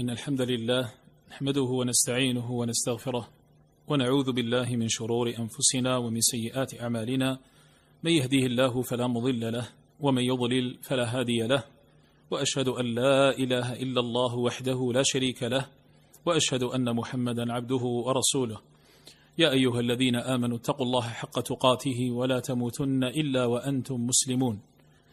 إن الحمد لله نحمده ونستعينه ونستغفره ونعوذ بالله من شرور أنفسنا ومن سيئات أعمالنا. من يهديه الله فلا مضل له ومن يضلل فلا هادي له. وأشهد أن لا إله إلا الله وحده لا شريك له وأشهد أن محمدا عبده ورسوله. يا أيها الذين آمنوا اتقوا الله حق تقاته ولا تموتن إلا وأنتم مسلمون.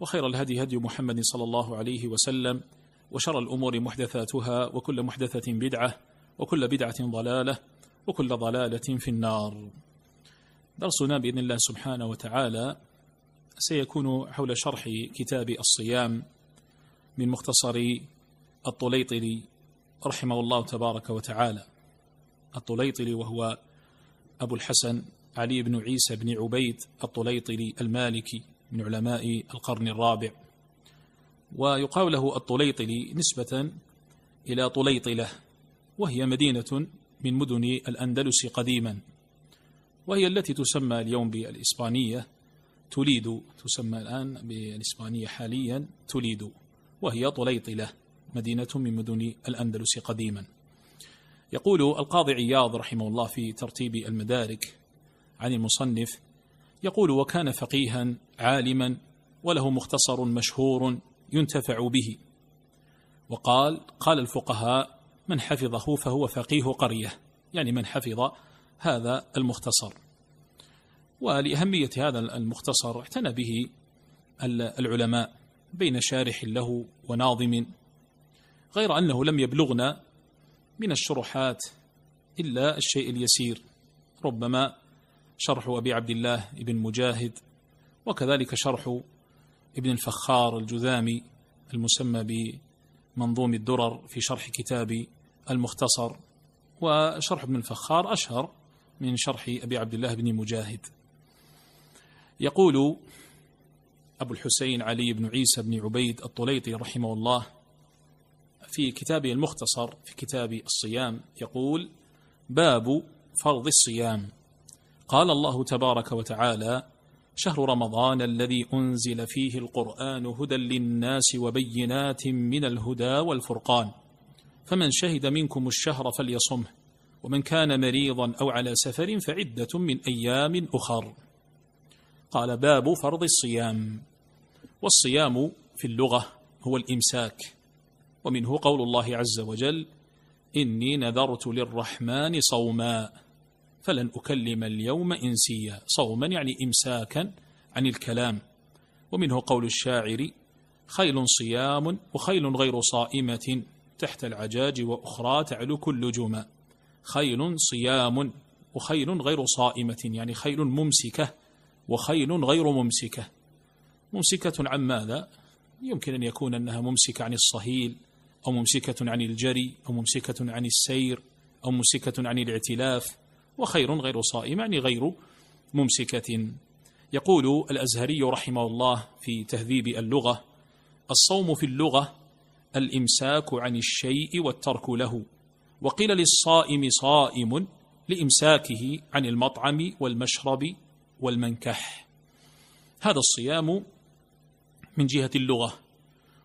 وخير الهدي هدي محمد صلى الله عليه وسلم وشر الأمور محدثاتها وكل محدثة بدعة وكل بدعة ضلالة وكل ضلالة في النار. درسنا بإذن الله سبحانه وتعالى سيكون حول شرح كتاب الصيام من مختصر الطليطلي رحمه الله تبارك وتعالى. الطليطلي وهو أبو الحسن علي بن عيسى بن عبيد الطليطلي المالكي. من علماء القرن الرابع. ويقال له الطليطلي نسبة إلى طليطلة وهي مدينة من مدن الأندلس قديما وهي التي تسمى اليوم بالإسبانية توليد تسمى الآن بالإسبانية حاليا توليد وهي طليطلة مدينة من مدن الأندلس قديما. يقول القاضي عياض رحمه الله في ترتيب المدارك عن المصنف يقول وكان فقيها عالما وله مختصر مشهور ينتفع به. وقال قال الفقهاء من حفظه فهو فقيه قرية يعني من حفظ هذا المختصر. ولأهمية هذا المختصر اعتنى به العلماء بين شارح له وناظم غير أنه لم يبلغنا من الشروحات إلا الشيء اليسير ربما شرح أبي عبد الله ابن مجاهد وكذلك شرح ابن الفخار الجذامي المسمى بمنظوم الدرر في شرح كتاب المختصر وشرح ابن الفخار أشهر من شرح أبي عبد الله بن مجاهد. يقول أبو الحسين علي بن عيسى بن عبيد الطليطي رحمه الله في كتابه المختصر في كتاب الصيام يقول باب فرض الصيام. قال الله تبارك وتعالى شهر رمضان الذي أنزل فيه القرآن هدى للناس وبينات من الهدى والفرقان. فمن شهد منكم الشهر فليصمه ومن كان مريضا أو على سفر فعدة من أيام أخر. قال باب فرض الصيام. والصيام في اللغة هو الإمساك. ومنه قول الله عز وجل إني نذرت للرحمن صوما. فلن أكلم اليوم إنسيا. صوما يعني إمساكا عن الكلام. ومنه قول الشاعر خيل صيام وخيل غير صائمة تحت العجاج وأخرى تعلو كل جمى. خيل صيام وخيل غير صائمة يعني خيل ممسكة وخيل غير ممسكة. ممسكة عن ماذا؟ يمكن أن يكون أنها ممسكة عن الصهيل أو ممسكة عن الجري أو ممسكة عن السير أو ممسكة عن الاعتلاف. وخير غير صائم يعني غير ممسكة. يقول الأزهري رحمه الله في تهذيب اللغة الصوم في اللغة الإمساك عن الشيء والترك له وقيل للصائم صائم لإمساكه عن المطعم والمشرب والمنكح. هذا الصيام من جهة اللغة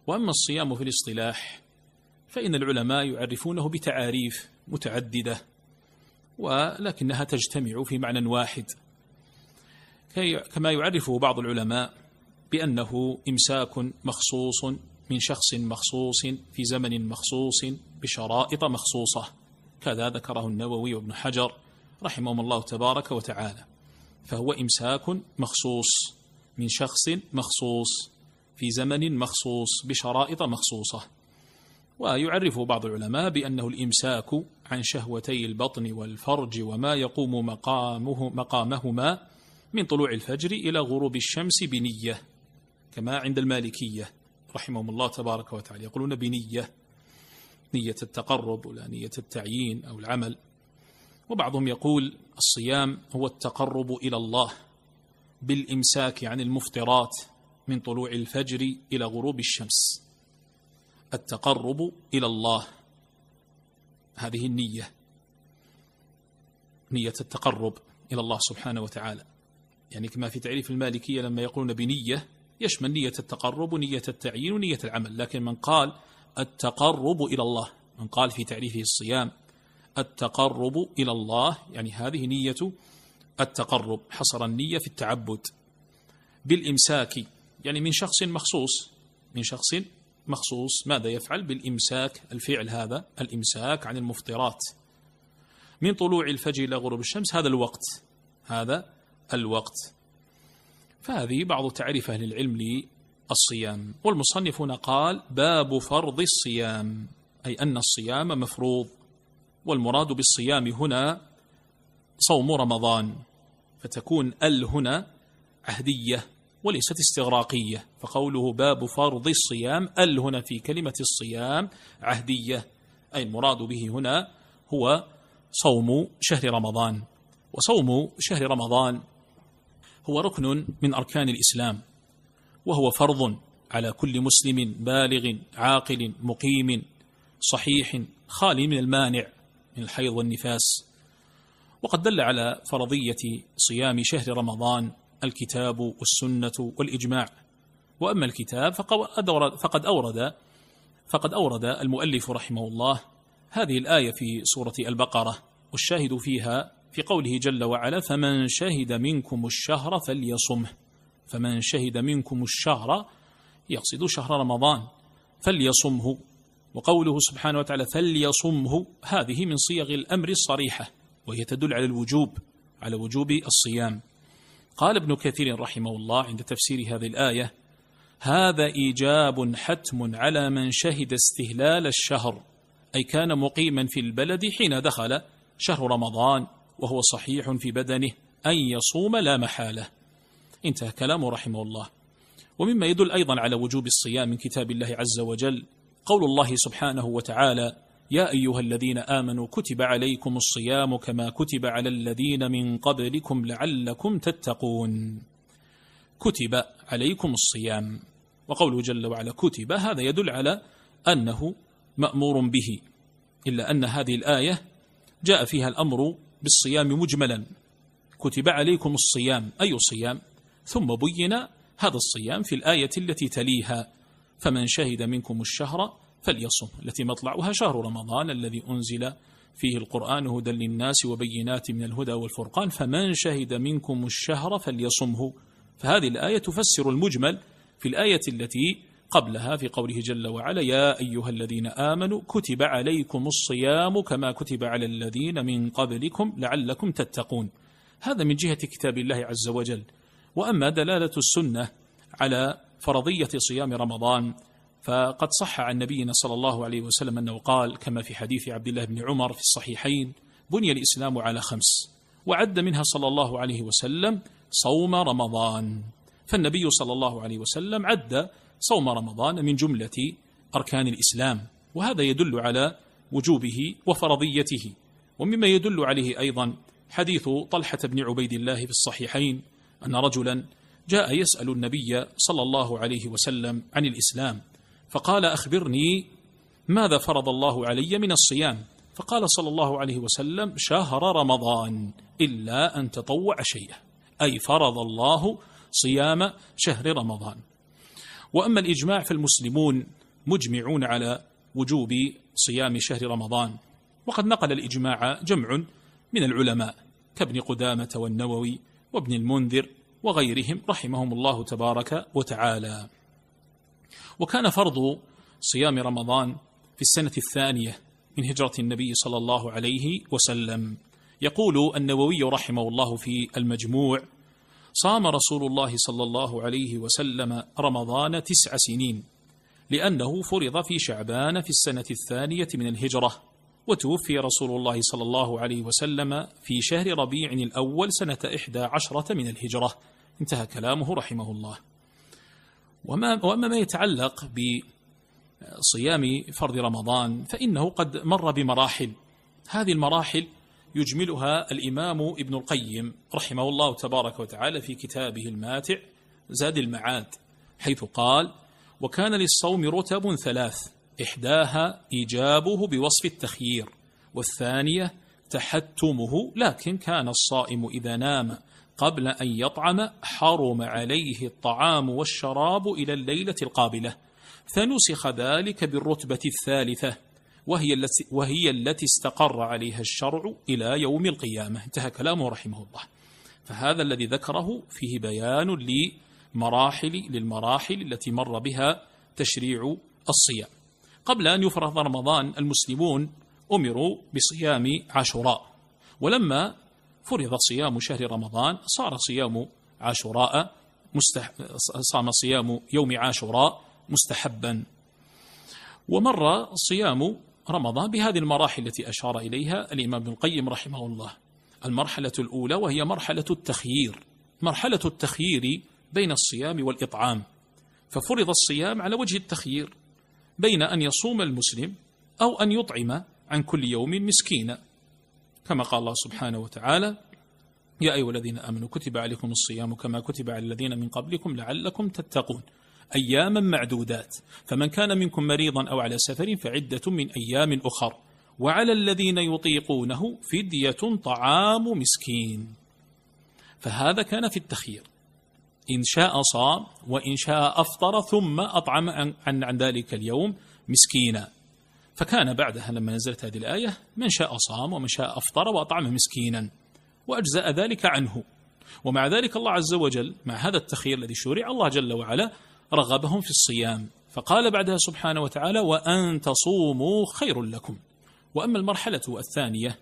وأما الصيام في الاصطلاح فإن العلماء يعرفونه بتعاريف متعددة. ولكنها تجتمع في معنى واحد. كما يعرفه بعض العلماء بأنه إمساك مخصوص من شخص مخصوص في زمن مخصوص بشرائط مخصوصة كذا ذكره النووي وابن حجر رحمهم الله تبارك وتعالى. فهو إمساك مخصوص من شخص مخصوص في زمن مخصوص بشرائط مخصوصة. ويعرف بعض العلماء بأنه الإمساك عن شهوتي البطن والفرج وما يقوم مقامه مقامهما من طلوع الفجر إلى غروب الشمس بنية كما عند المالكية رحمهم الله تبارك وتعالى. يقولون بنية نية التقرب ولا نية التعيين أو العمل. وبعضهم يقول الصيام هو التقرب إلى الله بالإمساك عن المفطرات من طلوع الفجر إلى غروب الشمس. التقرب إلى الله. هذه النية. نية التقرب إلى الله سبحانه وتعالى. يعني كما في تعريف المالكية لما يقولون بنية يشمل نية التقرب ونية التعيين ونية العمل. لكن من قال التقرب إلى الله من قال في تعريفه الصيام التقرب إلى الله يعني هذه نية التقرب. حصر النية في التعبد بالإمساك يعني من شخص مخصوص من شخص مخصوص ماذا يفعل بالإمساك الفعل هذا الإمساك عن المفطرات. من طلوع الفجر إلى غروب الشمس هذا الوقت. هذا الوقت. فهذه بعض تعريف أهل العلم للصيام. والمصنف هنا قال باب فرض الصيام أي أن الصيام مفروض. والمراد بالصيام هنا صوم رمضان فتكون ال هنا عهدية. وليست استغراقية فقوله باب فرض الصيام ال هنا في كلمة الصيام عهدية أي المراد به هنا هو صوم شهر رمضان. وصوم شهر رمضان هو ركن من أركان الإسلام وهو فرض على كل مسلم بالغ عاقل مقيم صحيح خالي من المانع من الحيض والنفاس. وقد دل على فرضية صيام شهر رمضان الكتاب والسنة والإجماع. وأما الكتاب فقد أورد, فقد أورد المؤلف رحمه الله هذه الآية في سورة البقرة والشاهد فيها في قوله جل وعلا فمن شهد منكم الشهر فليصمه فمن شهد منكم الشهر يقصد شهر رمضان فليصمه. وقوله سبحانه وتعالى فليصمه. هذه من صيغ الأمر الصريحة وهي تدل على الوجوب على وجوب الصيام. قال ابن كثير رحمه الله عند تفسير هذه الآية هذا إيجاب حتم على من شهد استهلال الشهر أي كان مقيما في البلد حين دخل شهر رمضان وهو صحيح في بدنه أن يصوم لا محالة. انتهى كلامه رحمه الله. ومما يدل أيضا على وجوب الصيام من كتاب الله عز وجل قول الله سبحانه وتعالى يا أيها الذين آمنوا كتب عليكم الصيام كما كتب على الذين من قبلكم لعلكم تتقون. كتب عليكم الصيام. وقوله جل وعلا كتب هذا يدل على أنه مأمور به إلا أن هذه الآية جاء فيها الأمر بالصيام مجملا. كتب عليكم الصيام أي صيام؟ ثم بين هذا الصيام في الآية التي تليها فمن شهد منكم الشهر فليصم التي مطلعها شهر رمضان الذي أنزل فيه القرآن هدى للناس وبينات من الهدى والفرقان فمن شهد منكم الشهر فليصمه. فهذه الآية تفسر المجمل في الآية التي قبلها في قوله جل وعلا يا أيها الذين آمنوا كتب عليكم الصيام كما كتب على الذين من قبلكم لعلكم تتقون. هذا من جهة كتاب الله عز وجل. وأما دلالة السنة على فرضية صيام رمضان فقد صح عن نبينا صلى الله عليه وسلم أنه قال كما في حديث عبد الله بن عمر في الصحيحين بني الإسلام على خمس وعد منها صلى الله عليه وسلم صوم رمضان. فالنبي صلى الله عليه وسلم عد صوم رمضان من جملة أركان الإسلام وهذا يدل على وجوبه وفرضيته. ومما يدل عليه أيضا حديث طلحة بن عبيد الله في الصحيحين أن رجلا جاء يسأل النبي صلى الله عليه وسلم عن الإسلام. فقال أخبرني ماذا فرض الله علي من الصيام. فقال صلى الله عليه وسلم شهر رمضان إلا أن تطوع شيئا أي فرض الله صيام شهر رمضان. وأما الإجماع فالمسلمون مجمعون على وجوب صيام شهر رمضان وقد نقل الإجماع جمع من العلماء كابن قدامة والنووي وابن المنذر وغيرهم رحمهم الله تبارك وتعالى. وكان فرض صيام رمضان في السنة الثانية من هجرة النبي صلى الله عليه وسلم. يقول النووي رحمه الله في المجموع صام رسول الله صلى الله عليه وسلم رمضان تسع سنين لأنه فرض في شعبان في السنة الثانية من الهجرة وتوفي رسول الله صلى الله عليه وسلم في شهر ربيع الأول سنة إحدى عشرة من الهجرة. انتهى كلامه رحمه الله. وما, وأما ما يتعلق صيام فرض رمضان فإنه قد مر بمراحل. هذه المراحل يجملها الإمام ابن القيم رحمه الله تبارك وتعالى في كتابه الماتع زاد المعاد حيث قال وكان للصوم رتب ثلاث إحداها إيجابه بوصف التخيير والثانية تحتمه لكن كان الصائم إذا نام. قبل أن يطعم حرم عليه الطعام والشراب إلى الليلة القابلة. فنسخ ذلك بالرتبة الثالثة وهي التي, وهي التي استقر عليها الشرع إلى يوم القيامة. انتهى كلامه رحمه الله. فهذا الذي ذكره فيه بيان لمراحل للمراحل التي مر بها تشريع الصيام. قبل أن يفرض رمضان المسلمون أمروا بصيام عاشوراء. ولما فرض صيام شهر رمضان صار صيام عاشوراء مستح... صام صيام يوم عاشوراء مستحبا. ومر صيام رمضان بهذه المراحل التي أشار إليها الإمام ابن القيم رحمه الله. المرحلة الأولى وهي مرحلة التخيير مرحلة التخيير بين الصيام والإطعام. ففرض الصيام على وجه التخيير بين أن يصوم المسلم أو أن يطعم عن كل يوم مسكينا. كما قال الله سبحانه وتعالى يا أيها الذين آمنوا كتب عليكم الصيام كما كتب على الذين من قبلكم لعلكم تتقون أياما معدودات فمن كان منكم مريضا أو على سفر فعدة من أيام أخر وعلى الذين يطيقونه فدية طعام مسكين. فهذا كان في التخيير. إن شاء صام وإن شاء أفطر ثم أطعم عن, عن ذلك اليوم مسكينا. فكان بعدها لما نزلت هذه الآية من شاء صام ومن شاء أفطر وأطعم مسكينا وأجزأ ذلك عنه. ومع ذلك الله عز وجل مع هذا التخيير الذي شرع الله جل وعلا رغبهم في الصيام. فقال بعدها سبحانه وتعالى وأن تصوموا خير لكم. وأما المرحلة الثانية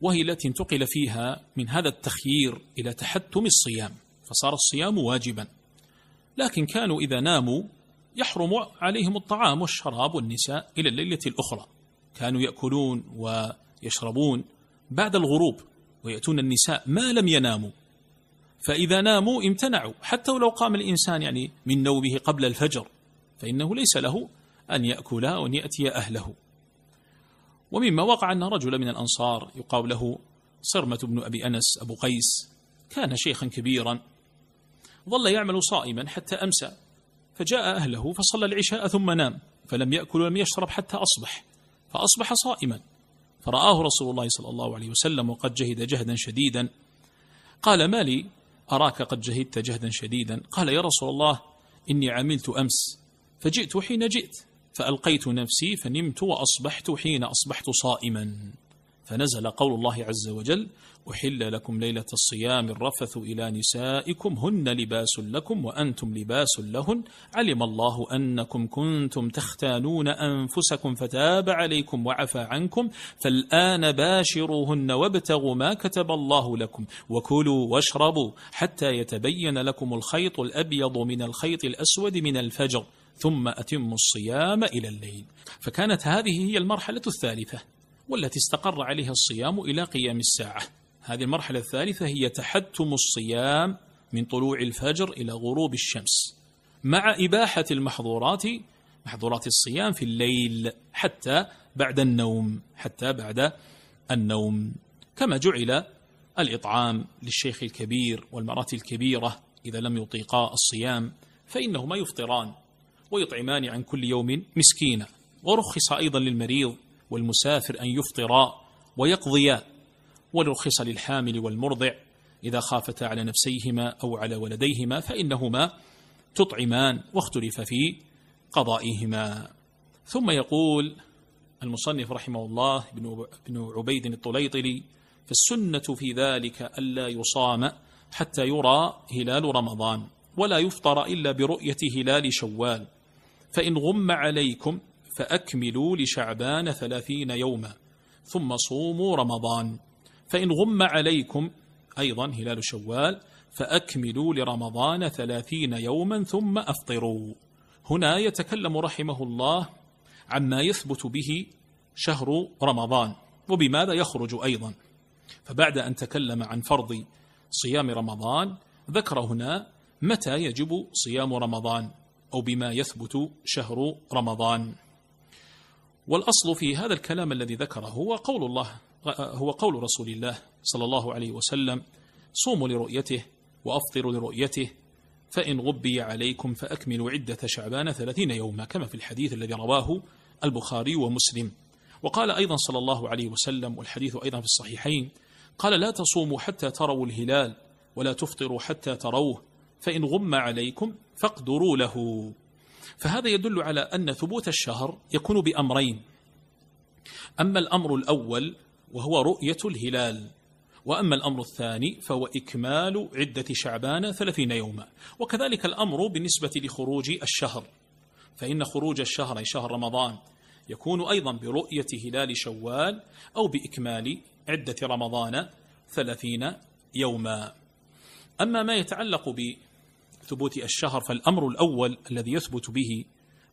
وهي التي انتقل فيها من هذا التخيير إلى تحتم الصيام فصار الصيام واجبا. لكن كانوا إذا ناموا يحرم عليهم الطعام والشراب والنساء إلى الليلة الأخرى. كانوا يأكلون ويشربون بعد الغروب ويأتون النساء ما لم يناموا. فإذا ناموا امتنعوا. حتى ولو قام الإنسان يعني من نومه قبل الفجر فإنه ليس له أن يأكل وأن يأتي أهله. ومما وقع أن رجل من الأنصار يقال له صرمة بن أبي أنس أبو قيس كان شيخا كبيرا ظل يعمل صائما حتى أمسى. فجاء أهله فصلى العشاء ثم نام فلم يأكل ولم يشرب حتى أصبح فأصبح صائما. فرآه رسول الله صلى الله عليه وسلم وقد جهد جهدا شديدا. قال ما لي؟ أراك قد جهدت جهدا شديدا. قال يا رسول الله إني عملت أمس فجئت حين جئت فألقيت نفسي فنمت وأصبحت حين أصبحت صائما. فنزل قول الله عز وجل أحل لكم ليلة الصيام الرفث إلى نسائكم هن لباس لكم وأنتم لباس لهن علم الله أنكم كنتم تختانون أنفسكم فتاب عليكم وعفى عنكم فالآن باشروهن وابتغوا ما كتب الله لكم وكلوا واشربوا حتى يتبين لكم الخيط الأبيض من الخيط الأسود من الفجر ثم أتموا الصيام إلى الليل فكانت هذه هي المرحلة الثالثة والتي استقر عليها الصيام إلى قيام الساعة. هذه المرحلة الثالثة هي تحتم الصيام من طلوع الفجر إلى غروب الشمس مع إباحة المحظورات محظورات الصيام في الليل حتى بعد النوم حتى بعد النوم. كما جعل الإطعام للشيخ الكبير والمرأة الكبيرة إذا لم يطيقا الصيام فإنهما يفطران ويطعمان عن كل يوم مسكينا. ورخص أيضا للمريض والمسافر أن يفطرا ويقضيا ورخص للحامل والمرضع إذا خافتا على نفسيهما أو على ولديهما فإنهما تطعمان واختلف في قضائهما. ثم يقول المصنف رحمه الله بن عبيد الطليطلي فالسنة في ذلك ألا يصام حتى يرى هلال رمضان ولا يفطر إلا برؤية هلال شوال. فإن غم عليكم فأكملوا لشعبان ثلاثين يوما ثم صوموا رمضان. فإن غم عليكم أيضا هلال شوال فأكملوا لرمضان ثلاثين يوما ثم أفطروا. هنا يتكلم رحمه الله عما يثبت به شهر رمضان وبماذا يخرج أيضا. فبعد أن تكلم عن فرض صيام رمضان ذكر هنا متى يجب صيام رمضان أو بما يثبت شهر رمضان. والأصل في هذا الكلام الذي ذكره هو قول الله هو قول رسول الله صلى الله عليه وسلم صوموا لرؤيته وأفطروا لرؤيته فإن غبي عليكم فأكملوا عدة شعبان ثلاثين يوما كما في الحديث الذي رواه البخاري ومسلم. وقال أيضا صلى الله عليه وسلم والحديث أيضا في الصحيحين قال لا تصوموا حتى تروا الهلال ولا تفطروا حتى تروه فإن غم عليكم فاقدروا له. فهذا يدل على أن ثبوت الشهر يكون بأمرين. أما الأمر الأول وهو رؤية الهلال وأما الأمر الثاني فهو إكمال عدة شعبان ثلاثين يوما وكذلك الأمر بالنسبة لخروج الشهر. فإن خروج الشهر أي شهر رمضان يكون أيضا برؤية هلال شوال أو بإكمال عدة رمضان ثلاثين يوما. أما ما يتعلق بثبوت الشهر فالأمر الأول الذي يثبت به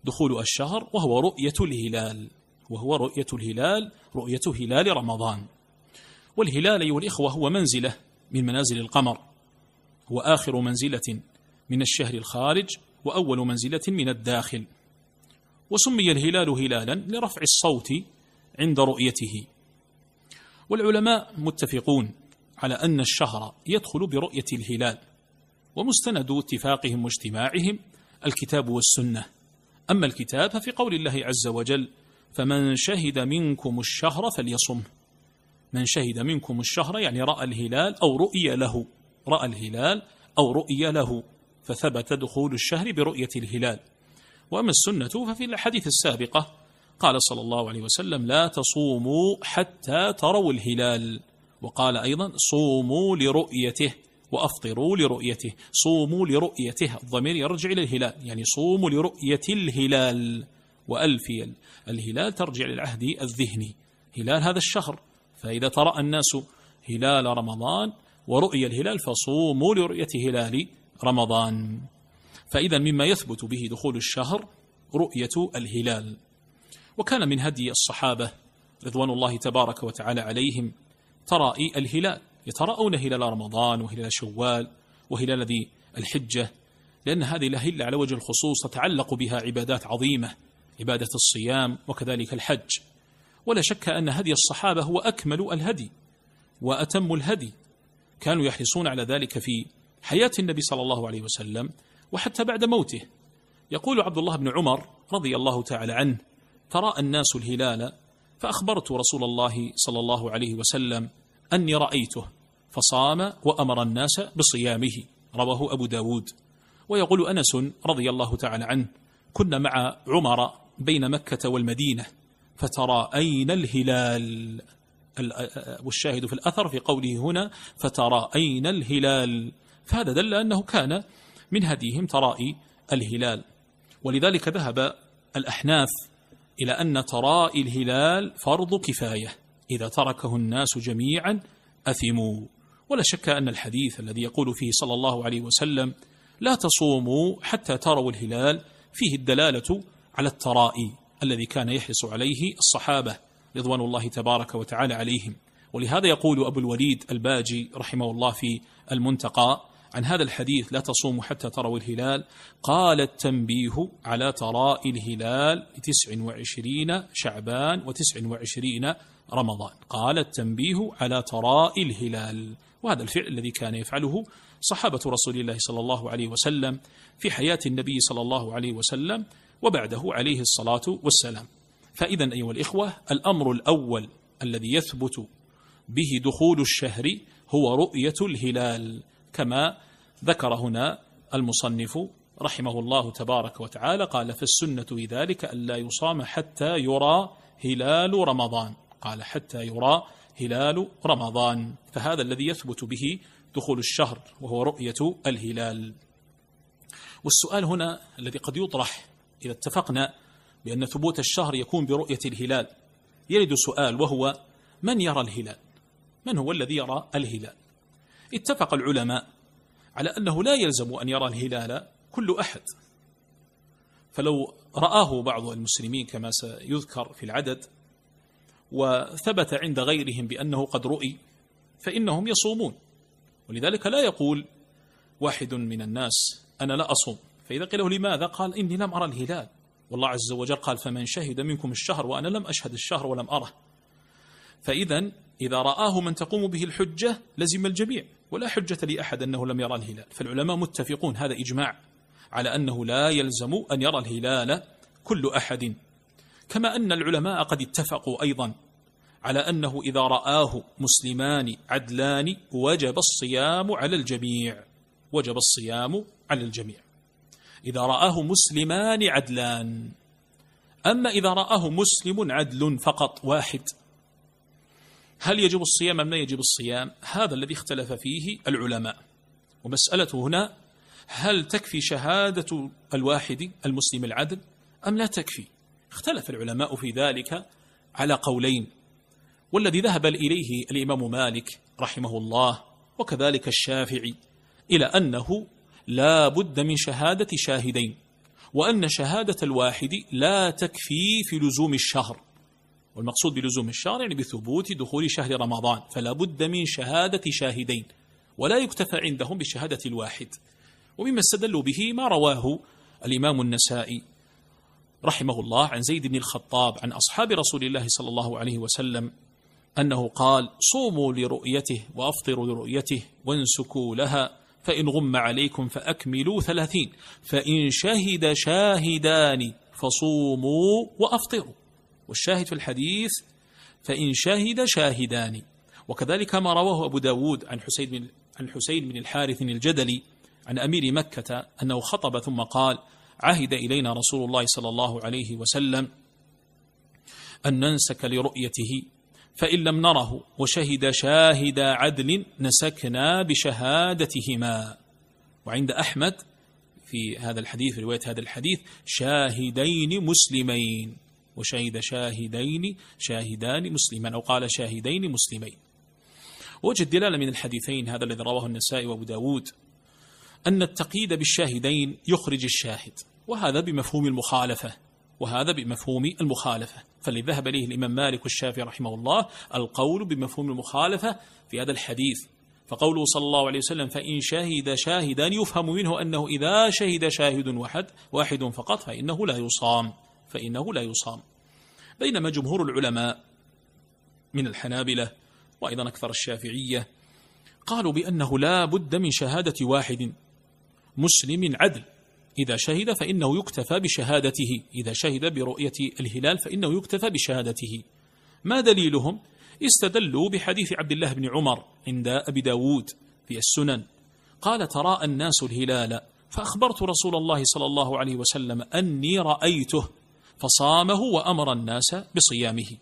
دخول الشهر وهو رؤية الهلال وهو رؤية الهلال رؤية هلال رمضان. والهلال أيها الإخوة هو منزلة من منازل القمر هو آخر منزلة من الشهر الخارج وأول منزلة من الداخل. وسمي الهلال هلالا لرفع الصوت عند رؤيته. والعلماء متفقون على أن الشهر يدخل برؤية الهلال. ومستند اتفاقهم واجتماعهم الكتاب والسنة. أما الكتاب ففي قول الله عز وجل فمن شهد منكم الشهر فليصمه من شهد منكم الشهر يعني رأى الهلال أو رؤي له. رأى الهلال أو رؤي له. فثبت دخول الشهر برؤية الهلال. وأما السنة ففي الحديث السابقة قال صلى الله عليه وسلم لا تصوموا حتى تروا الهلال. وقال أيضا صوموا لرؤيته. وأفطروا لرؤيته صوموا لرؤيته الضمير يرجع إلى الهلال يعني صوموا لرؤية الهلال. وألفي الهلال ترجع للعهد الذهني. هلال هذا الشهر فإذا ترى الناس هلال رمضان ورؤي الهلال فصوموا لرؤية هلال رمضان. فإذا مما يثبت به دخول الشهر رؤية الهلال. وكان من هدي الصحابة رضوان الله تبارك وتعالى عليهم ترائي الهلال. يتراءون هلال رمضان وهلال شوال وهلال ذي الحجة لأن هذه الأهلة على وجه الخصوص تتعلق بها عبادات عظيمة عبادة الصيام وكذلك الحج. ولا شك أن هدي الصحابة هو أكمل الهدي وأتم الهدي. كانوا يحرصون على ذلك في حياة النبي صلى الله عليه وسلم وحتى بعد موته. يقول عبد الله بن عمر رضي الله تعالى عنه ترى الناس الهلال فأخبرت رسول الله صلى الله عليه وسلم أني رأيته فصام وأمر الناس بصيامه. رواه أبو داود. ويقول أنس رضي الله تعالى عنه كنا مع عمر بين مكة والمدينة فترى أين الهلال؟ والشاهد في الأثر في قوله هنا فترى أين الهلال؟ فهذا دل أنه كان من هديهم ترائي الهلال. ولذلك ذهب الأحناف إلى أن ترائي الهلال فرض كفاية. إذا تركه الناس جميعا أثموا. ولا شك أن الحديث الذي يقول فيه صلى الله عليه وسلم لا تصوموا حتى تروا الهلال فيه الدلالة على الترائي الذي كان يحرص عليه الصحابة رضوان الله تبارك وتعالى عليهم. ولهذا يقول أبو الوليد الباجي رحمه الله في المنتقى عن هذا الحديث لا تصوموا حتى تروا الهلال قال التنبيه على تراء الهلال تسع وعشرين شعبان وتسع وعشرين رمضان. قال التنبيه على تراء الهلال. وهذا الفعل الذي كان يفعله صحابة رسول الله صلى الله عليه وسلم في حياة النبي صلى الله عليه وسلم وبعده عليه الصلاة والسلام. فإذا أيها الإخوة الأمر الأول الذي يثبت به دخول الشهر هو رؤية الهلال كما ذكر هنا المصنف رحمه الله تبارك وتعالى قال فالسنة بذلك ألا يصام حتى يرى هلال رمضان. قال حتى يرى هلال رمضان فهذا الذي يثبت به دخول الشهر وهو رؤية الهلال. والسؤال هنا الذي قد يطرح إذا اتفقنا بأن ثبوت الشهر يكون برؤية الهلال يرد سؤال وهو من يرى الهلال؟ من هو الذي يرى الهلال؟ اتفق العلماء على أنه لا يلزم أن يرى الهلال كل أحد. فلو رآه بعض المسلمين كما سيذكر في العدد وثبت عند غيرهم بأنه قد رؤي فإنهم يصومون. ولذلك لا يقول واحد من الناس أنا لا أصوم. فإذا قيل له لماذا؟ قال إني لم أرى الهلال. والله عز وجل قال فمن شهد منكم الشهر وأنا لم أشهد الشهر ولم أره. فإذا إذا رآه من تقوم به الحجة لزم الجميع ولا حجة لأحد أنه لم يرى الهلال. فالعلماء متفقون هذا إجماع على أنه لا يلزم أن يرى الهلال كل أحد كما أن العلماء قد اتفقوا أيضا على أنه إذا رآه مسلمان عدلان وجب الصيام على الجميع وجب الصيام على الجميع. إذا رآه مسلمان عدلان. أما إذا رآه مسلم عدل فقط واحد هل يجب الصيام أم لا يجب الصيام؟ هذا الذي اختلف فيه العلماء. ومسألة هنا هل تكفي شهادة الواحد المسلم العدل أم لا تكفي؟ اختلف العلماء في ذلك على قولين. والذي ذهب إليه الإمام مالك رحمه الله وكذلك الشافعي إلى أنه لا بد من شهادة شاهدين وأن شهادة الواحد لا تكفي في لزوم الشهر. والمقصود بلزوم الشهر يعني بثبوت دخول شهر رمضان فلا بد من شهادة شاهدين ولا يكتفى عندهم بشهادة الواحد. ومما استدلوا به ما رواه الإمام النسائي. رحمه الله عن زيد بن الخطاب عن أصحاب رسول الله صلى الله عليه وسلم أنه قال صوموا لرؤيته وأفطروا لرؤيته وانسكوا لها فإن غم عليكم فأكملوا ثلاثين فإن شهد شاهدان فصوموا وأفطروا. والشاهد في الحديث فإن شهد شاهدان. وكذلك ما رواه أبو داود عن حسين بن عن حسين بن الحارث الجدلي عن أمير مكة أنه خطب ثم قال عهد إلينا رسول الله صلى الله عليه وسلم أن ننسك لرؤيته فإن لم نره وشهد شاهد عدل نسكنا بشهادتهما. وعند أحمد في هذا الحديث رواية هذا الحديث شاهدين مسلمين. وشهد شاهدين شاهدان مسلمان أو قال شاهدين مسلمين. وجد دلالة من الحديثين هذا الذي رواه النسائي وأبو داود أن التقييد بالشاهدين يخرج الشاهد وهذا بمفهوم المخالفة وهذا بمفهوم المخالفة. فالذي ذهب إليه الإمام مالك والشافعي رحمه الله القول بمفهوم المخالفة في هذا الحديث. فقوله صلى الله عليه وسلم فإن شهد شاهدان يفهم منه أنه إذا شهد شاهد واحد واحد فقط فإنه لا يصام فإنه لا يصام. بينما جمهور العلماء من الحنابلة وأيضا أكثر الشافعية قالوا بأنه لا بد من شهادة واحد مسلم عدل. إذا شهد فإنه يكتفى بشهادته. إذا شهد برؤية الهلال فإنه يكتفى بشهادته. ما دليلهم؟ استدلوا بحديث عبد الله بن عمر عند أبي داود في السنن. قال تراءى الناس الهلال. فأخبرت رسول الله صلى الله عليه وسلم أني رأيته. فصامه وأمر الناس بصيامه.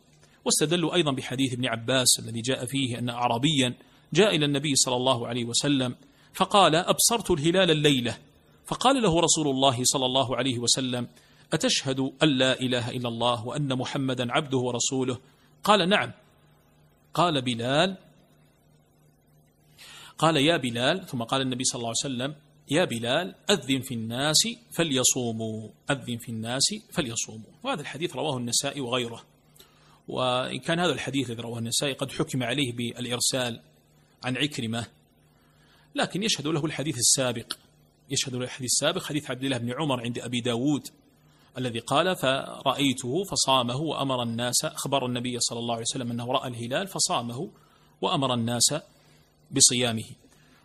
واستدلوا أيضا بحديث ابن عباس الذي جاء فيه أن أعرابيا جاء إلى النبي صلى الله عليه وسلم فقال أبصرت الهلال الليلة. فقال له رسول الله صلى الله عليه وسلم أتشهد أن لا إله إلا الله وأن محمدا عبده ورسوله؟ قال نعم. قال بلال. قال يا بلال. ثم قال النبي صلى الله عليه وسلم يا بلال أذن في الناس فليصوموا. أذن في الناس فليصوموا. وهذا الحديث رواه النسائي وغيره. وإن كان هذا الحديث الذي رواه النسائي قد حكم عليه بالإرسال عن عكرمة لكن يشهد له الحديث السابق. يشهد له الحديث السابق حديث عبد الله بن عمر عند أبي داود الذي قال فرأيته فصامه وأمر الناس أخبر النبي صلى الله عليه وسلم أنه رأى الهلال فصامه وأمر الناس بصيامه.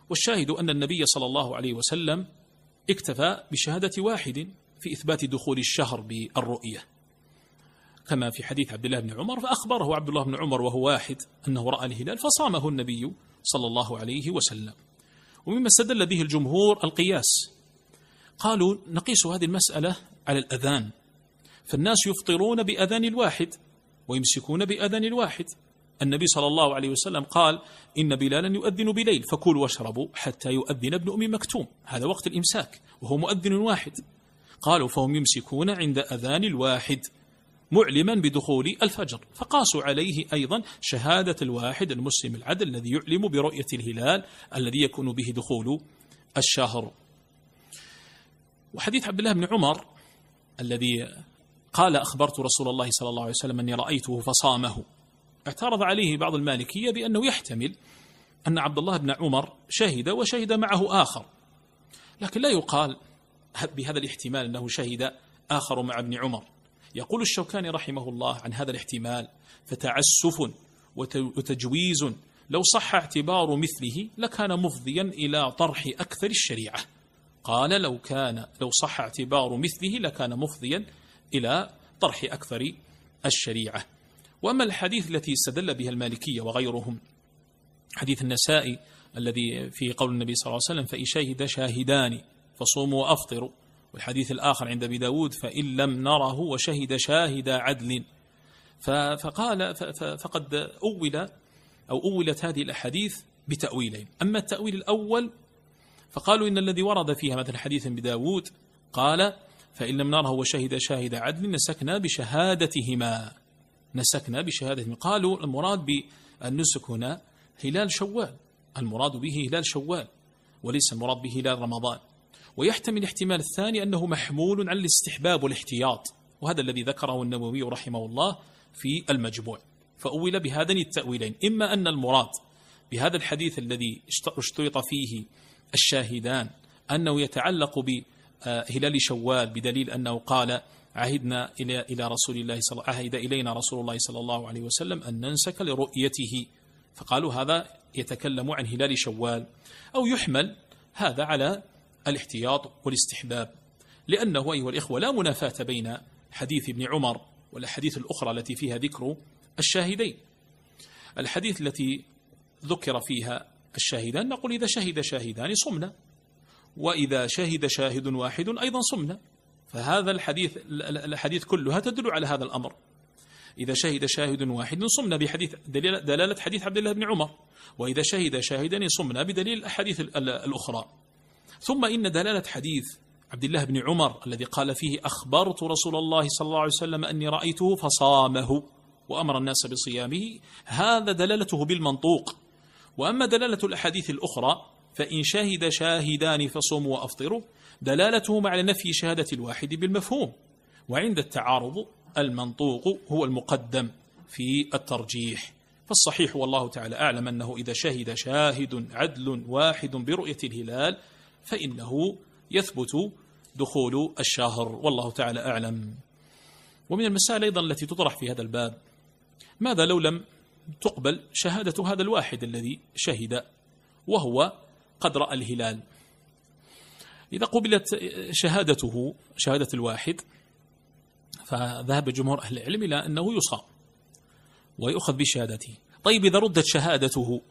والشاهد أن النبي صلى الله عليه وسلم اكتفى بشهادة واحد في إثبات دخول الشهر بالرؤية. كما في حديث عبد الله بن عمر فأخبره عبد الله بن عمر وهو واحد أنه رأى الهلال فصامه النبي صلى الله عليه وسلم. ومما استدل به الجمهور القياس. قالوا نقيس هذه المسألة على الأذان. فالناس يفطرون بأذان الواحد ويمسكون بأذان الواحد. النبي صلى الله عليه وسلم قال إن بلالا يؤذن بليل فكلوا واشربوا حتى يؤذن ابن أم مكتوم. هذا وقت الإمساك وهو مؤذن واحد. قالوا فهم يمسكون عند أذان الواحد. معلما بدخول الفجر. فقاسوا عليه أيضا شهادة الواحد المسلم العدل الذي يعلم برؤية الهلال الذي يكون به دخول الشهر. وحديث عبد الله بن عمر الذي قال أخبرت رسول الله صلى الله عليه وسلم أني رأيته فصامه. اعترض عليه بعض المالكية بأنه يحتمل أن عبد الله بن عمر شهد وشهد معه آخر. لكن لا يقال بهذا الاحتمال أنه شهد آخر مع ابن عمر. يقول الشوكاني رحمه الله عن هذا الاحتمال فتعسف وتجويز لو صح اعتبار مثله لكان مفضيا إلى طرح أكثر الشريعة. قال لو كان لو صح اعتبار مثله لكان مفضيا إلى طرح أكثر الشريعة. وأما الحديث التي استدل بها المالكية وغيرهم حديث النسائي الذي في قول النبي صلى الله عليه وسلم فإن شهد شاهدان فصوموا وأفطروا والحديث الآخر عند أبي داود فإن لم نره وشهد شاهد عدل. فقال فقد أول أو أولت هذه الأحاديث بتأويلين. أما التأويل الأول فقالوا إن الذي ورد فيها مثل حديث بداود قال فإن لم نره وشهد شاهد عدل نسكنا بشهادتهما. نسكنا بشهادتهما. قالوا المراد بالنسك هنا هلال شوال. المراد به هلال شوال وليس المراد به هلال رمضان. ويحتمل الاحتمال الثاني أنه محمول على الاستحباب والاحتياط وهذا الذي ذكره النووي رحمه الله في المجموع. فأول بهذين التأويلين إما أن المراد بهذا الحديث الذي اشترط فيه الشاهدان أنه يتعلق بهلال شوال بدليل أنه قال عهدنا إلى إلى رسول الله صلى عهد إلينا رسول الله صلى الله عليه وسلم أن ننسك لرؤيته فقالوا هذا يتكلم عن هلال شوال أو يحمل هذا على الاحتياط والاستحباب. لأنه أيها الإخوة لا منافاة بين حديث ابن عمر والأحاديث الأخرى التي فيها ذكر الشاهدين. الحديث التي ذكر فيها الشاهدان نقول إذا شهد شاهدان صمنا وإذا شهد شاهد واحد أيضا صمنا. فهذا الحديث الحديث كلها تدل على هذا الأمر. إذا شهد شاهد واحد صمنا بحديث دلالة حديث عبد الله بن عمر. وإذا شهد شاهدان صمنا بدليل الأحاديث الأخرى. ثم إن دلالة حديث عبد الله بن عمر الذي قال فيه أخبرت رسول الله صلى الله عليه وسلم أني رأيته فصامه وأمر الناس بصيامه هذا دلالته بالمنطوق. وأما دلالة الأحاديث الأخرى فإن شهد شاهدان فصوموا وأفطروا دلالته على نفي شهادة الواحد بالمفهوم. وعند التعارض المنطوق هو المقدم في الترجيح. فالصحيح والله تعالى أعلم أنه إذا شهد شاهد عدل واحد برؤية الهلال فإنه يثبت دخول الشهر والله تعالى أعلم. ومن المسائل أيضا التي تطرح في هذا الباب ماذا لو لم تقبل شهادة هذا الواحد الذي شهد وهو قد رأى الهلال؟ إذا قبلت شهادته شهادة الواحد فذهب جمهور أهل العلم إلى أنه يصام ويؤخذ بشهادته. طيب إذا ردت شهادته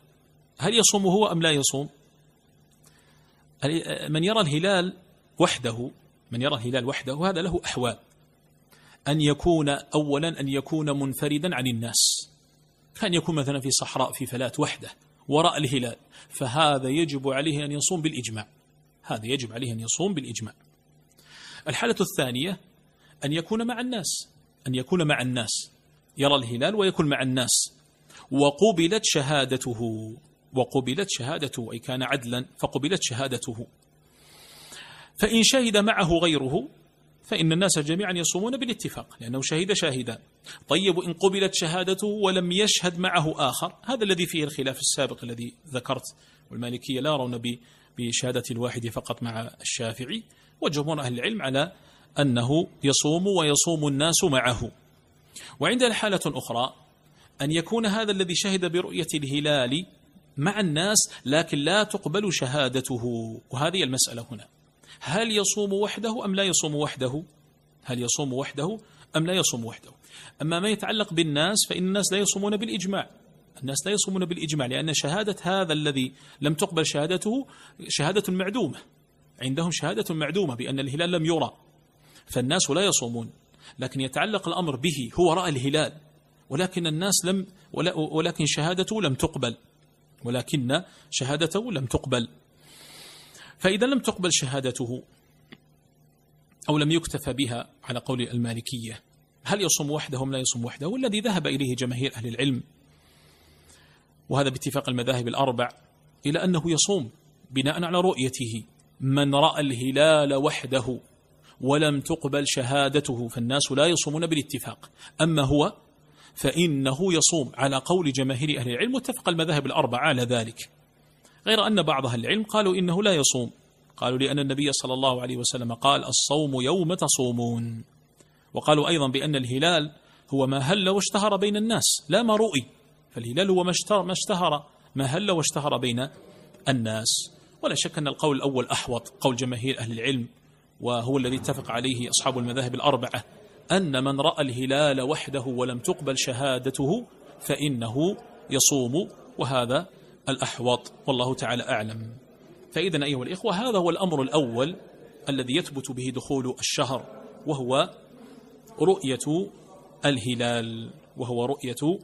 هل يصوم هو أم لا يصوم؟ من يرى الهلال وحده من يرى الهلال وحده هذا له أحوال. أن يكون أولا أن يكون منفردا عن الناس. كان يكون مثلا في صحراء في فلات وحده وراء الهلال. فهذا يجب عليه أن يصوم بالإجماع. هذا يجب عليه أن يصوم بالإجماع. الحالة الثانية أن يكون مع الناس أن يكون مع الناس. يرى الهلال ويكون مع الناس. وقبلت شهادته. وقبلت شهادته أي كان عدلا فقبلت شهادته. فإن شهد معه غيره فإن الناس جميعا يصومون بالاتفاق لأنه شهد شاهدان طيب إن قبلت شهادته ولم يشهد معه آخر هذا الذي فيه الخلاف السابق الذي ذكرت والمالكية لا يرون بشهادة الواحد فقط مع الشافعي. وجمهور أهل العلم على أنه يصوم ويصوم الناس معه. وعندنا حالة أخرى أن يكون هذا الذي شهد برؤية الهلال مع الناس لكن لا تقبل شهادته. وهذه المسألة هنا. هل يصوم وحده أم لا يصوم وحده؟ هل يصوم وحده أم لا يصوم وحده؟ أما ما يتعلق بالناس فإن الناس لا يصومون بالإجماع. الناس لا يصومون بالإجماع لأن شهادة هذا الذي لم تقبل شهادته شهادة معدومة. عندهم شهادة معدومة بأن الهلال لم يرى. فالناس لا يصومون. لكن يتعلق الأمر به هو رأى الهلال. ولكن الناس لم ولكن شهادته لم تقبل. ولكن شهادته لم تقبل. فإذا لم تقبل شهادته أو لم يكتفى بها على قول المالكية هل يصوم وحده أم لا يصوم وحده؟ والذي ذهب إليه جماهير أهل العلم وهذا باتفاق المذاهب الأربع إلى أنه يصوم بناء على رؤيته من رأى الهلال وحده ولم تقبل شهادته فالناس لا يصومون بالاتفاق. أما هو فإنه يصوم على قول جماهير أهل العلم واتفق المذاهب الأربعة على ذلك. غير أن بعض أهل العلم قالوا إنه لا يصوم. قالوا لأن النبي صلى الله عليه وسلم قال الصوم يوم تصومون. وقالوا أيضا بأن الهلال هو ما هل واشتهر بين الناس لا ما رؤي. فالهلال هو ما اشتهر ما هل واشتهر بين الناس. ولا شك أن القول الأول أحوط قول جماهير أهل العلم وهو الذي اتفق عليه أصحاب المذاهب الأربعة. أن من رأى الهلال وحده ولم تقبل شهادته فإنه يصوم وهذا الأحوط. والله تعالى أعلم. فإذا أيها الإخوة هذا هو الأمر الأول الذي يثبت به دخول الشهر وهو رؤية الهلال وهو رؤية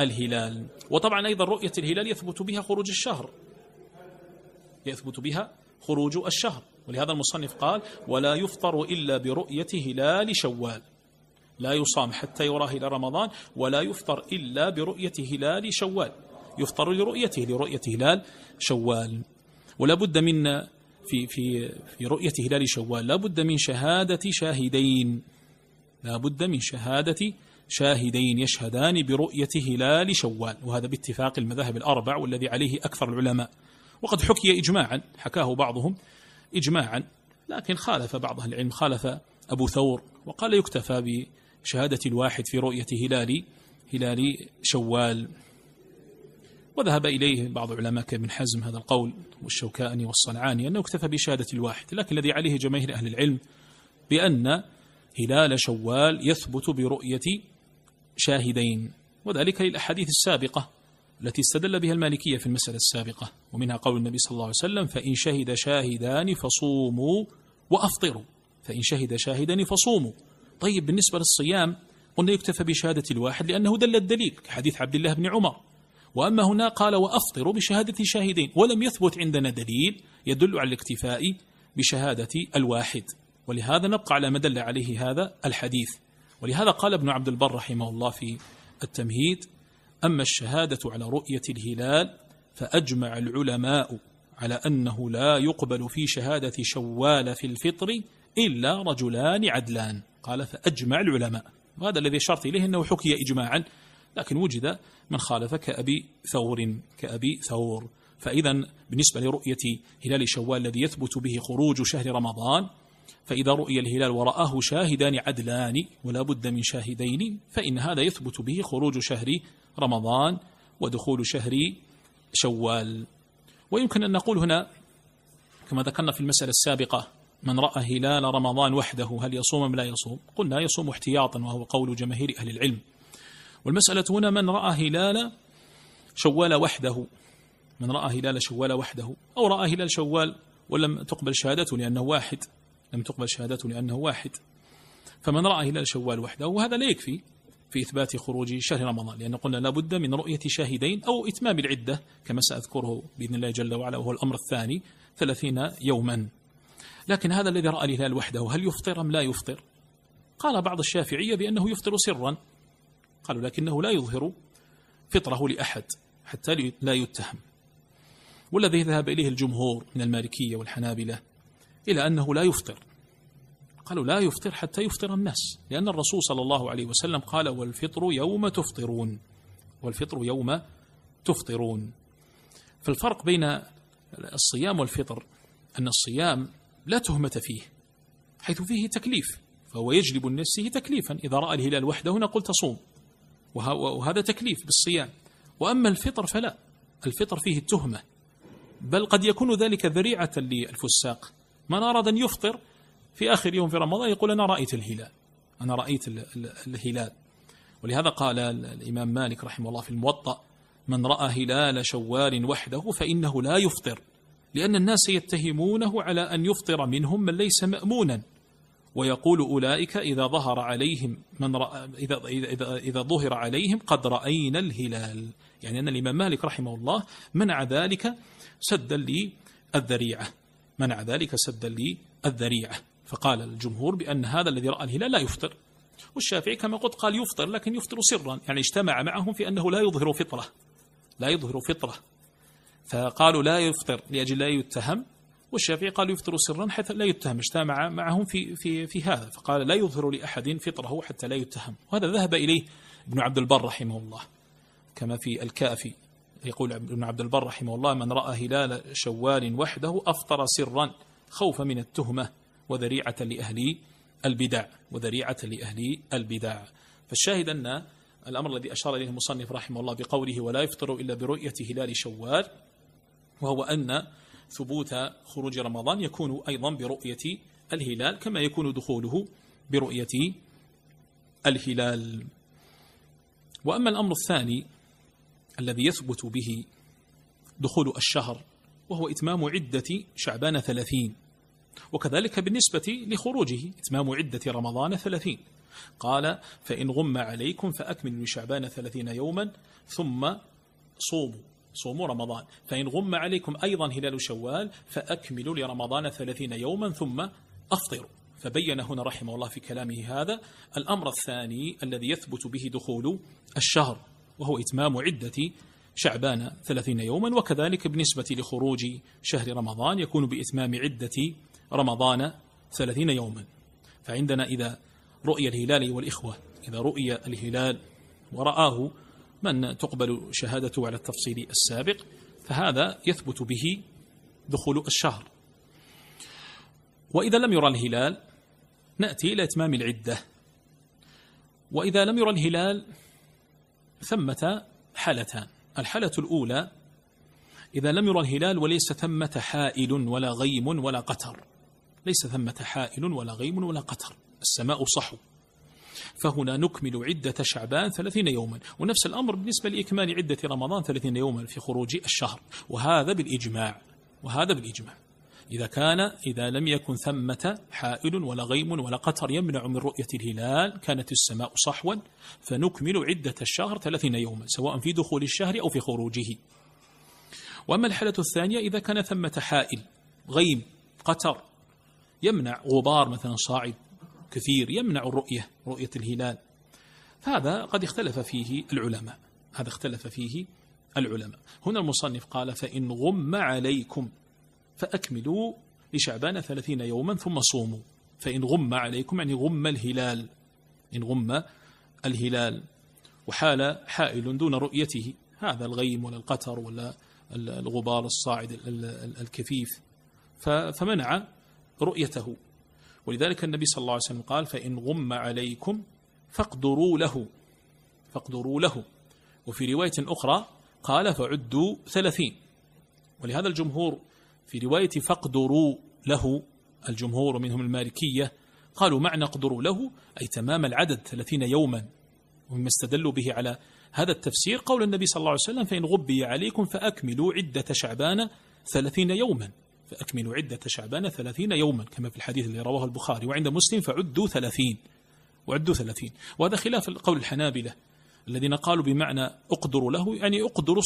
الهلال. وطبعا أيضا رؤية الهلال يثبت بها خروج الشهر. يثبت بها خروج الشهر. ولهذا المصنف قال ولا يفطر إلا برؤية هلال شوال. لا يصام حتى يرى هلال رمضان ولا يفطر إلا برؤية هلال شوال. يفطر لرؤيته لرؤية هلال شوال. ولا بد من في في في رؤية هلال شوال. لا بد من شهادة شاهدين. لا بد من شهادة شاهدين يشهدان برؤية هلال شوال. وهذا باتفاق المذاهب الأربع والذي عليه أكثر العلماء. وقد حكي إجماعا حكاه بعضهم إجماعا لكن خالف بعض أهل العلم. خالف أبو ثور وقال يكتفى بشهادة الواحد في رؤية هلال هلال شوال. وذهب إليه بعض علماء كابن حزم هذا القول والشوكاني والصنعاني أنه اكتفى بشهادة الواحد لكن الذي عليه جماهير أهل العلم بأن هلال شوال يثبت برؤية شاهدين وذلك للأحاديث السابقة التي استدل بها المالكية في المسألة السابقة ومنها قول النبي صلى الله عليه وسلم فإن شهد شاهدان فصوموا وأفطروا فإن شهد شاهدان فصوموا طيب بالنسبة للصيام قلنا يكتفى بشهادة الواحد لأنه دل الدليل كحديث عبد الله بن عمر. وأما هنا قال وأفطروا بشهادة شاهدين ولم يثبت عندنا دليل يدل على الاكتفاء بشهادة الواحد. ولهذا نبقى على ما دل عليه هذا الحديث. ولهذا قال ابن عبد البر رحمه الله في التمهيد أما الشهادة على رؤية الهلال فأجمع العلماء على أنه لا يقبل في شهادة شوال في الفطر إلا رجلان عدلان. قال فأجمع العلماء. وهذا الذي شرط إليه أنه حكي إجماعا لكن وجد من خالف كأبي ثور كأبي ثور. فإذا بالنسبة لرؤية هلال شوال الذي يثبت به خروج شهر رمضان فإذا رؤي الهلال ورآه شاهدان عدلان ولا بد من شاهدين فإن هذا يثبت به خروج شهر رمضان ودخول شهر شوال. ويمكن أن نقول هنا كما ذكرنا في المسألة السابقة من رأى هلال رمضان وحده هل يصوم أم لا يصوم؟ قلنا يصوم احتياطا وهو قول جماهير أهل العلم. والمسألة هنا من رأى هلال شوال وحده. من رأى هلال شوال وحده. أو رأى هلال شوال ولم تقبل شهادته لأنه واحد. لم تقبل شهادته لأنه واحد. فمن رأى هلال شوال وحده وهذا لا يكفي في إثبات خروج شهر رمضان لأن قلنا لابد من رؤية شاهدين أو إتمام العدة كما سأذكره بإذن الله جل وعلا وهو الأمر الثاني ثلاثين يوما. لكن هذا الذي رأى الهلال وحده هل يفطر أم لا يفطر؟ قال بعض الشافعية بأنه يفطر سرا. قالوا لكنه لا يظهر فطره لأحد حتى لا يتهم. والذي ذهب إليه الجمهور من المالكية والحنابلة إلى أنه لا يفطر. قالوا لا يفطر حتى يفطر الناس لأن الرسول صلى الله عليه وسلم قال والفطر يوم تفطرون والفطر يوم تفطرون. فالفرق بين الصيام والفطر أن الصيام لا تهمة فيه حيث فيه تكليف فهو يجلب لنفسه تكليفا. إذا رأى الهلال وحده نقول تصوم وهذا تكليف بالصيام. وأما الفطر فلا الفطر فيه التهمة. بل قد يكون ذلك ذريعة للفساق. من أراد أن يفطر في آخر يوم في رمضان يقول أنا رأيت الهلال أنا رأيت الهلال. ولهذا قال الإمام مالك رحمه الله في الموطأ من رأى هلال شوال وحده فإنه لا يفطر. لأن الناس يتهمونه على أن يفطر منهم من ليس مأمونا. ويقول أولئك إذا ظهر عليهم من رأى إذا, إذا, إذا, إذا ظهر عليهم قد رأينا الهلال. يعني أن الإمام مالك رحمه الله منع ذلك سدا للذريعة. منع ذلك سدا للذريعة. فقال الجمهور بأن هذا الذي رأى الهلال لا يفطر. والشافعي كما قلت قال يفطر لكن يفطر سرا. يعني اجتمع معهم في أنه لا يظهر فطرة. لا يظهر فطرة. فقالوا لا يفطر لأجل لا يتهم والشافعي قال يفطر سرا حتى لا يتهم اجتمع معهم في في في هذا فقال لا يظهر لأحد فطره حتى لا يتهم. وهذا ذهب إليه ابن عبد البر رحمه الله كما في الكافي يقول ابن عبد البر رحمه الله من رأى هلال شوال وحده أفطر سرا خوفا من التهمة وذريعة لأهل البدع وذريعة لأهل البدع. فالشاهد أن الأمر الذي أشار إليه المصنف رحمه الله بقوله ولا يفطر إلا برؤية هلال شوال وهو أن ثبوت خروج رمضان يكون أيضا برؤية الهلال كما يكون دخوله برؤية الهلال. وأما الأمر الثاني الذي يثبت به دخول الشهر وهو إتمام عدة شعبان ثلاثين وكذلك بالنسبة لخروجه إتمام عدة رمضان ثلاثين. قال فإن غم عليكم فأكملوا لشعبان ثلاثين يوما ثم صوموا. صوموا رمضان. فإن غم عليكم أيضا هلال شوال فأكملوا لرمضان ثلاثين يوما ثم أفطروا. فبين هنا رحمه الله في كلامه هذا الأمر الثاني الذي يثبت به دخول الشهر وهو إتمام عدة شعبان ثلاثين يوما وكذلك بالنسبة لخروج شهر رمضان يكون بإتمام عدة رمضان ثلاثين يوما. فعندنا إذا رؤية الهلال والإخوة إذا رؤي الهلال ورآه من تقبل شهادته على التفصيل السابق فهذا يثبت به دخول الشهر. وإذا لم يرى الهلال نأتي إلى إتمام العدة. وإذا لم يرى الهلال ثمة حالتان. الحالة الأولى إذا لم يرى الهلال وليس ثمة حائل ولا غيم ولا قتر. ليس ثمة حائل ولا غيم ولا قتر. السماء صحو. فهنا نكمل عدة شعبان ثلاثين يوما ونفس الأمر بالنسبة لإكمال عدة رمضان ثلاثين يوما في خروج الشهر وهذا بالإجماع وهذا بالإجماع. إذا كان إذا لم يكن ثمة حائل ولا غيم ولا قطر يمنع من رؤية الهلال كانت السماء صحوا فنكمل عدة الشهر ثلاثين يوما سواء في دخول الشهر أو في خروجه. وأما الحالة الثانية إذا كان ثمة حائل غيم قطر يمنع غبار مثلا صاعد كثير يمنع الرؤية رؤية الهلال. هذا قد اختلف فيه العلماء. هذا اختلف فيه العلماء. هنا المصنف قال فإن غم عليكم فأكملوا لشعبان ثلاثين يوما ثم صوموا. فإن غم عليكم يعني غم الهلال إن غم الهلال. وحال حائل دون رؤيته. هذا الغيم ولا القتر ولا الغبار الصاعد الكثيف فمنع رؤيته. ولذلك النبي صلى الله عليه وسلم قال فإن غم عليكم فاقدروا له فاقدروا له. وفي رواية أخرى قال فعدوا ثلاثين. ولهذا الجمهور في رواية فاقدروا له الجمهور منهم المالكية قالوا معنى اقدروا له أي تمام العدد ثلاثين يوما ومما استدلوا به على هذا التفسير قول النبي صلى الله عليه وسلم فإن غبي عليكم فأكملوا عدة شعبان ثلاثين يوما. فأكملوا عدة شعبان ثلاثين يوما كما في الحديث الذي رواه البخاري. وعند مسلم فعدوا ثلاثين. وعدوا ثلاثين. وهذا خلاف قول الحنابلة الذين قالوا بمعنى اقدروا له يعني اقدروا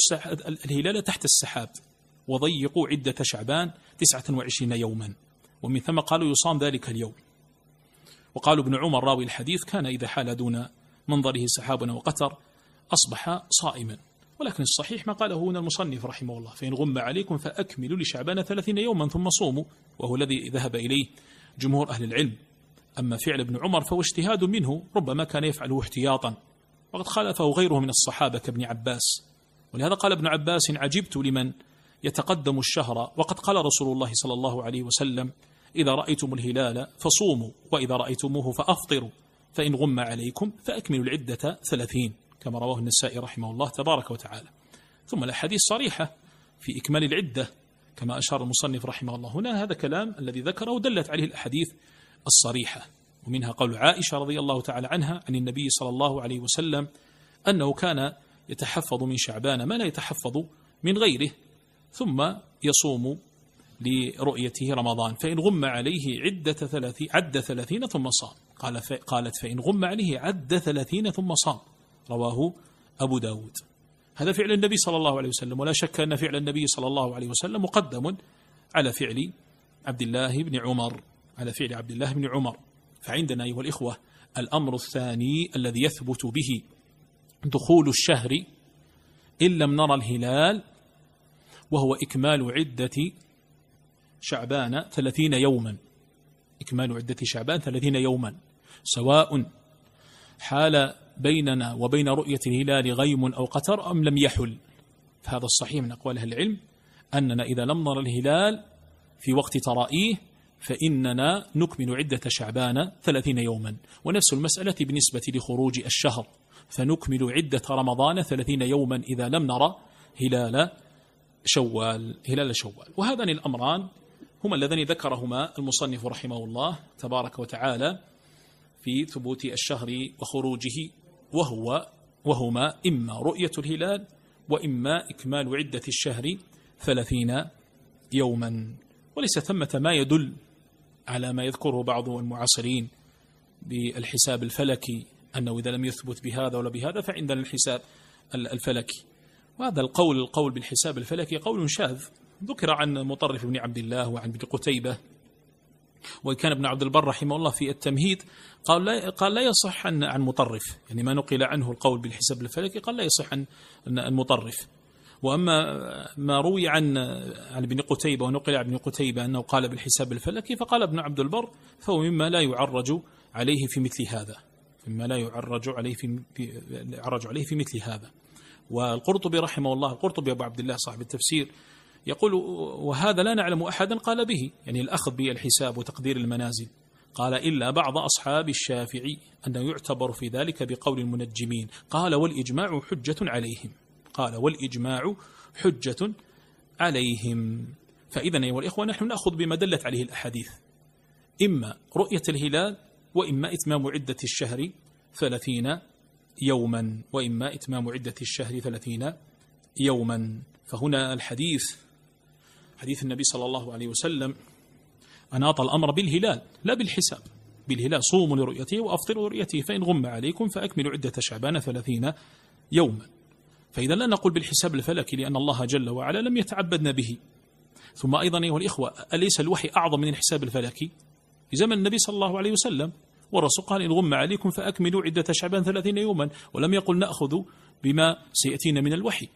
الهلال تحت السحاب وضيقوا عدة شعبان تسعة وعشرين يوما. ومن ثم قالوا يصام ذلك اليوم. وقالوا ابن عمر راوي الحديث كان إذا حال دون منظره سحاب وقتر أصبح صائما. ولكن الصحيح ما قاله هنا المصنف رحمه الله فإن غم عليكم فأكملوا لشعبان ثلاثين يوما ثم صوموا وهو الذي ذهب إليه جمهور أهل العلم. أما فعل ابن عمر فهو اجتهاد منه ربما كان يفعله احتياطا. وقد خالفه غيره من الصحابة كابن عباس. ولهذا قال ابن عباس عجبت لمن يتقدم الشهر وقد قال رسول الله صلى الله عليه وسلم إذا رأيتم الهلال فصوموا وإذا رأيتموه فأفطروا فإن غم عليكم فأكملوا العدة ثلاثين. كما رواه النسائي رحمه الله تبارك وتعالى. ثم الأحاديث صريحة في إكمال العدة كما أشار المصنف رحمه الله. هنا هذا كلام الذي ذكره دلت عليه الأحاديث الصريحة ومنها قول عائشة رضي الله تعالى عنها عن النبي صلى الله عليه وسلم أنه كان يتحفظ من شعبان ما لا يتحفظ من غيره ثم يصوم لرؤيته رمضان فإن غم عليه عدة ثلاثين عد ثلاثين ثم صام. قال قالت فإن غم عليه عد ثلاثين ثم صام. رواه أبو داود. هذا فعل النبي صلى الله عليه وسلم ولا شك أن فعل النبي صلى الله عليه وسلم مقدم على فعل عبد الله بن عمر على فعل عبد الله بن عمر. فعندنا أيها الإخوة الأمر الثاني الذي يثبت به دخول الشهر إن لم نرى الهلال وهو إكمال عدة شعبان ثلاثين يوما. إكمال عدة شعبان ثلاثين يوما سواء حال بيننا وبين رؤية الهلال غيم أو قتر أم لم يحل؟ فهذا الصحيح من أقوال أهل العلم أننا إذا لم نرى الهلال في وقت ترائيه فإننا نكمل عدة شعبان ثلاثين يوما ونفس المسألة بالنسبة لخروج الشهر فنكمل عدة رمضان ثلاثين يوما إذا لم نرى هلال شوال هلال شوال. وهذان الأمران هما اللذان ذكرهما المصنف رحمه الله تبارك وتعالى في ثبوت الشهر وخروجه وهو وهما إما رؤية الهلال وإما إكمال عدة الشهر ثلاثين يوما. وليس ثمة ما يدل على ما يذكره بعض المعاصرين بالحساب الفلكي أنه إذا لم يثبت بهذا ولا بهذا فعندنا الحساب الفلكي. وهذا القول القول بالحساب الفلكي قول شاذ. ذكر عن مطرف بن عبد الله وعن ابن قتيبة وإن كان ابن عبد البر رحمه الله في التمهيد قال لا قال لا يصح عن عن مطرف. يعني ما نقل عنه القول بالحساب الفلكي قال لا يصح عن المطرف وأما ما روي عن عن ابن قتيبة ونقل عن ابن قتيبة أنه قال بالحساب الفلكي فقال ابن عبد البر فهو مما لا يعرج عليه في مثل هذا. مما لا يعرج عليه في يعرج عليه في مثل هذا. والقرطبي رحمه الله القرطبي أبو عبد الله صاحب التفسير يقول وهذا لا نعلم أحدا. قال به يعني الأخذ بالحساب وتقدير المنازل. قال إلا بعض أصحاب الشافعي أنه يعتبر في ذلك بقول المنجمين. قال والإجماع حجة عليهم. قال والإجماع حجة عليهم. فإذا أيها الإخوة نحن نأخذ بما دلت عليه الأحاديث. إما رؤية الهلال وإما إتمام عدة الشهر ثلاثين يوما. وإما إتمام عدة الشهر ثلاثين يوما. فهنا الحديث حديث النبي صلى الله عليه وسلم أناط الأمر بالهلال لا بالحساب. بالهلال صوموا لرؤيته وأفطروا لرؤيته فإن غم عليكم فأكملوا عدة شعبان ثلاثين يوما. فإذا لا نقول بالحساب الفلكي لأن الله جل وعلا لم يتعبدنا به. ثم أيضا أيها الإخوة أليس الوحي أعظم من الحساب الفلكي؟ في زمن النبي صلى الله عليه وسلم والرسول قال إن غم عليكم فأكملوا عدة شعبان ثلاثين يوما ولم يقل نأخذ بما سيأتينا من الوحي.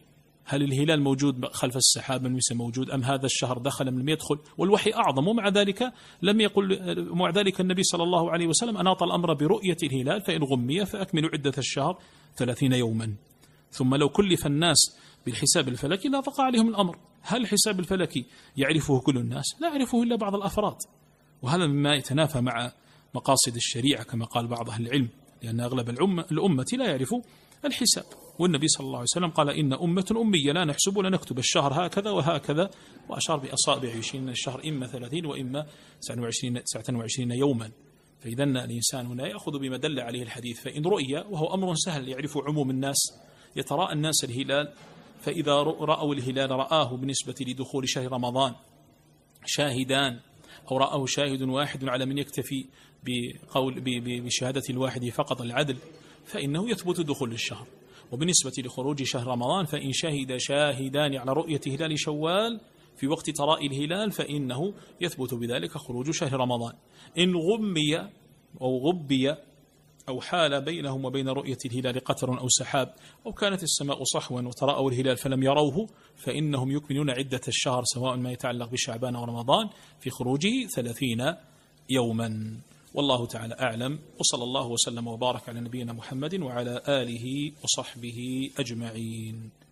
هل الهلال موجود خلف السحاب من موجود أم هذا الشهر دخل من لم يدخل؟ والوحي أعظم ومع ذلك لم يقل مع ذلك النبي صلى الله عليه وسلم أناط الأمر برؤية الهلال فإن غمي فأكملوا عدة الشهر ثلاثين يوما. ثم لو كلف الناس بالحساب الفلكي لا ضاق عليهم الأمر. هل الحساب الفلكي يعرفه كل الناس؟ لا يعرفه إلا بعض الأفراد. وهذا مما يتنافى مع مقاصد الشريعة كما قال بعض أهل العلم لأن أغلب الأمة لا يعرف الحساب. والنبي صلى الله عليه وسلم قال إن أمة أمية لا نحسب ولا نكتب الشهر هكذا وهكذا وأشار بأصابع يشين الشهر إما ثلاثين وإما 29, 29 يوما. فإذا الإنسان هنا يأخذ بما دل عليه الحديث فإن رؤي وهو أمر سهل يعرف عموم الناس يتراءى الناس الهلال فإذا رأوا الهلال رآه بالنسبة لدخول شهر رمضان شاهدان أو رآه شاهد واحد على من يكتفي بقول بشهادة الواحد فقط العدل فإنه يثبت دخول الشهر. وبالنسبة لخروج شهر رمضان فإن شهد شاهدان على رؤية هلال شوال في وقت تراء الهلال فإنه يثبت بذلك خروج شهر رمضان. إن غمي أو غبي أو حال بينهم وبين رؤية الهلال قتر أو سحاب أو كانت السماء صحوا وتراءوا الهلال فلم يروه فإنهم يكملون عدة الشهر سواء ما يتعلق بشعبان أو رمضان في خروجه ثلاثين يوما. والله تعالى أعلم وصلى الله وسلم وبارك على نبينا محمد وعلى آله وصحبه أجمعين.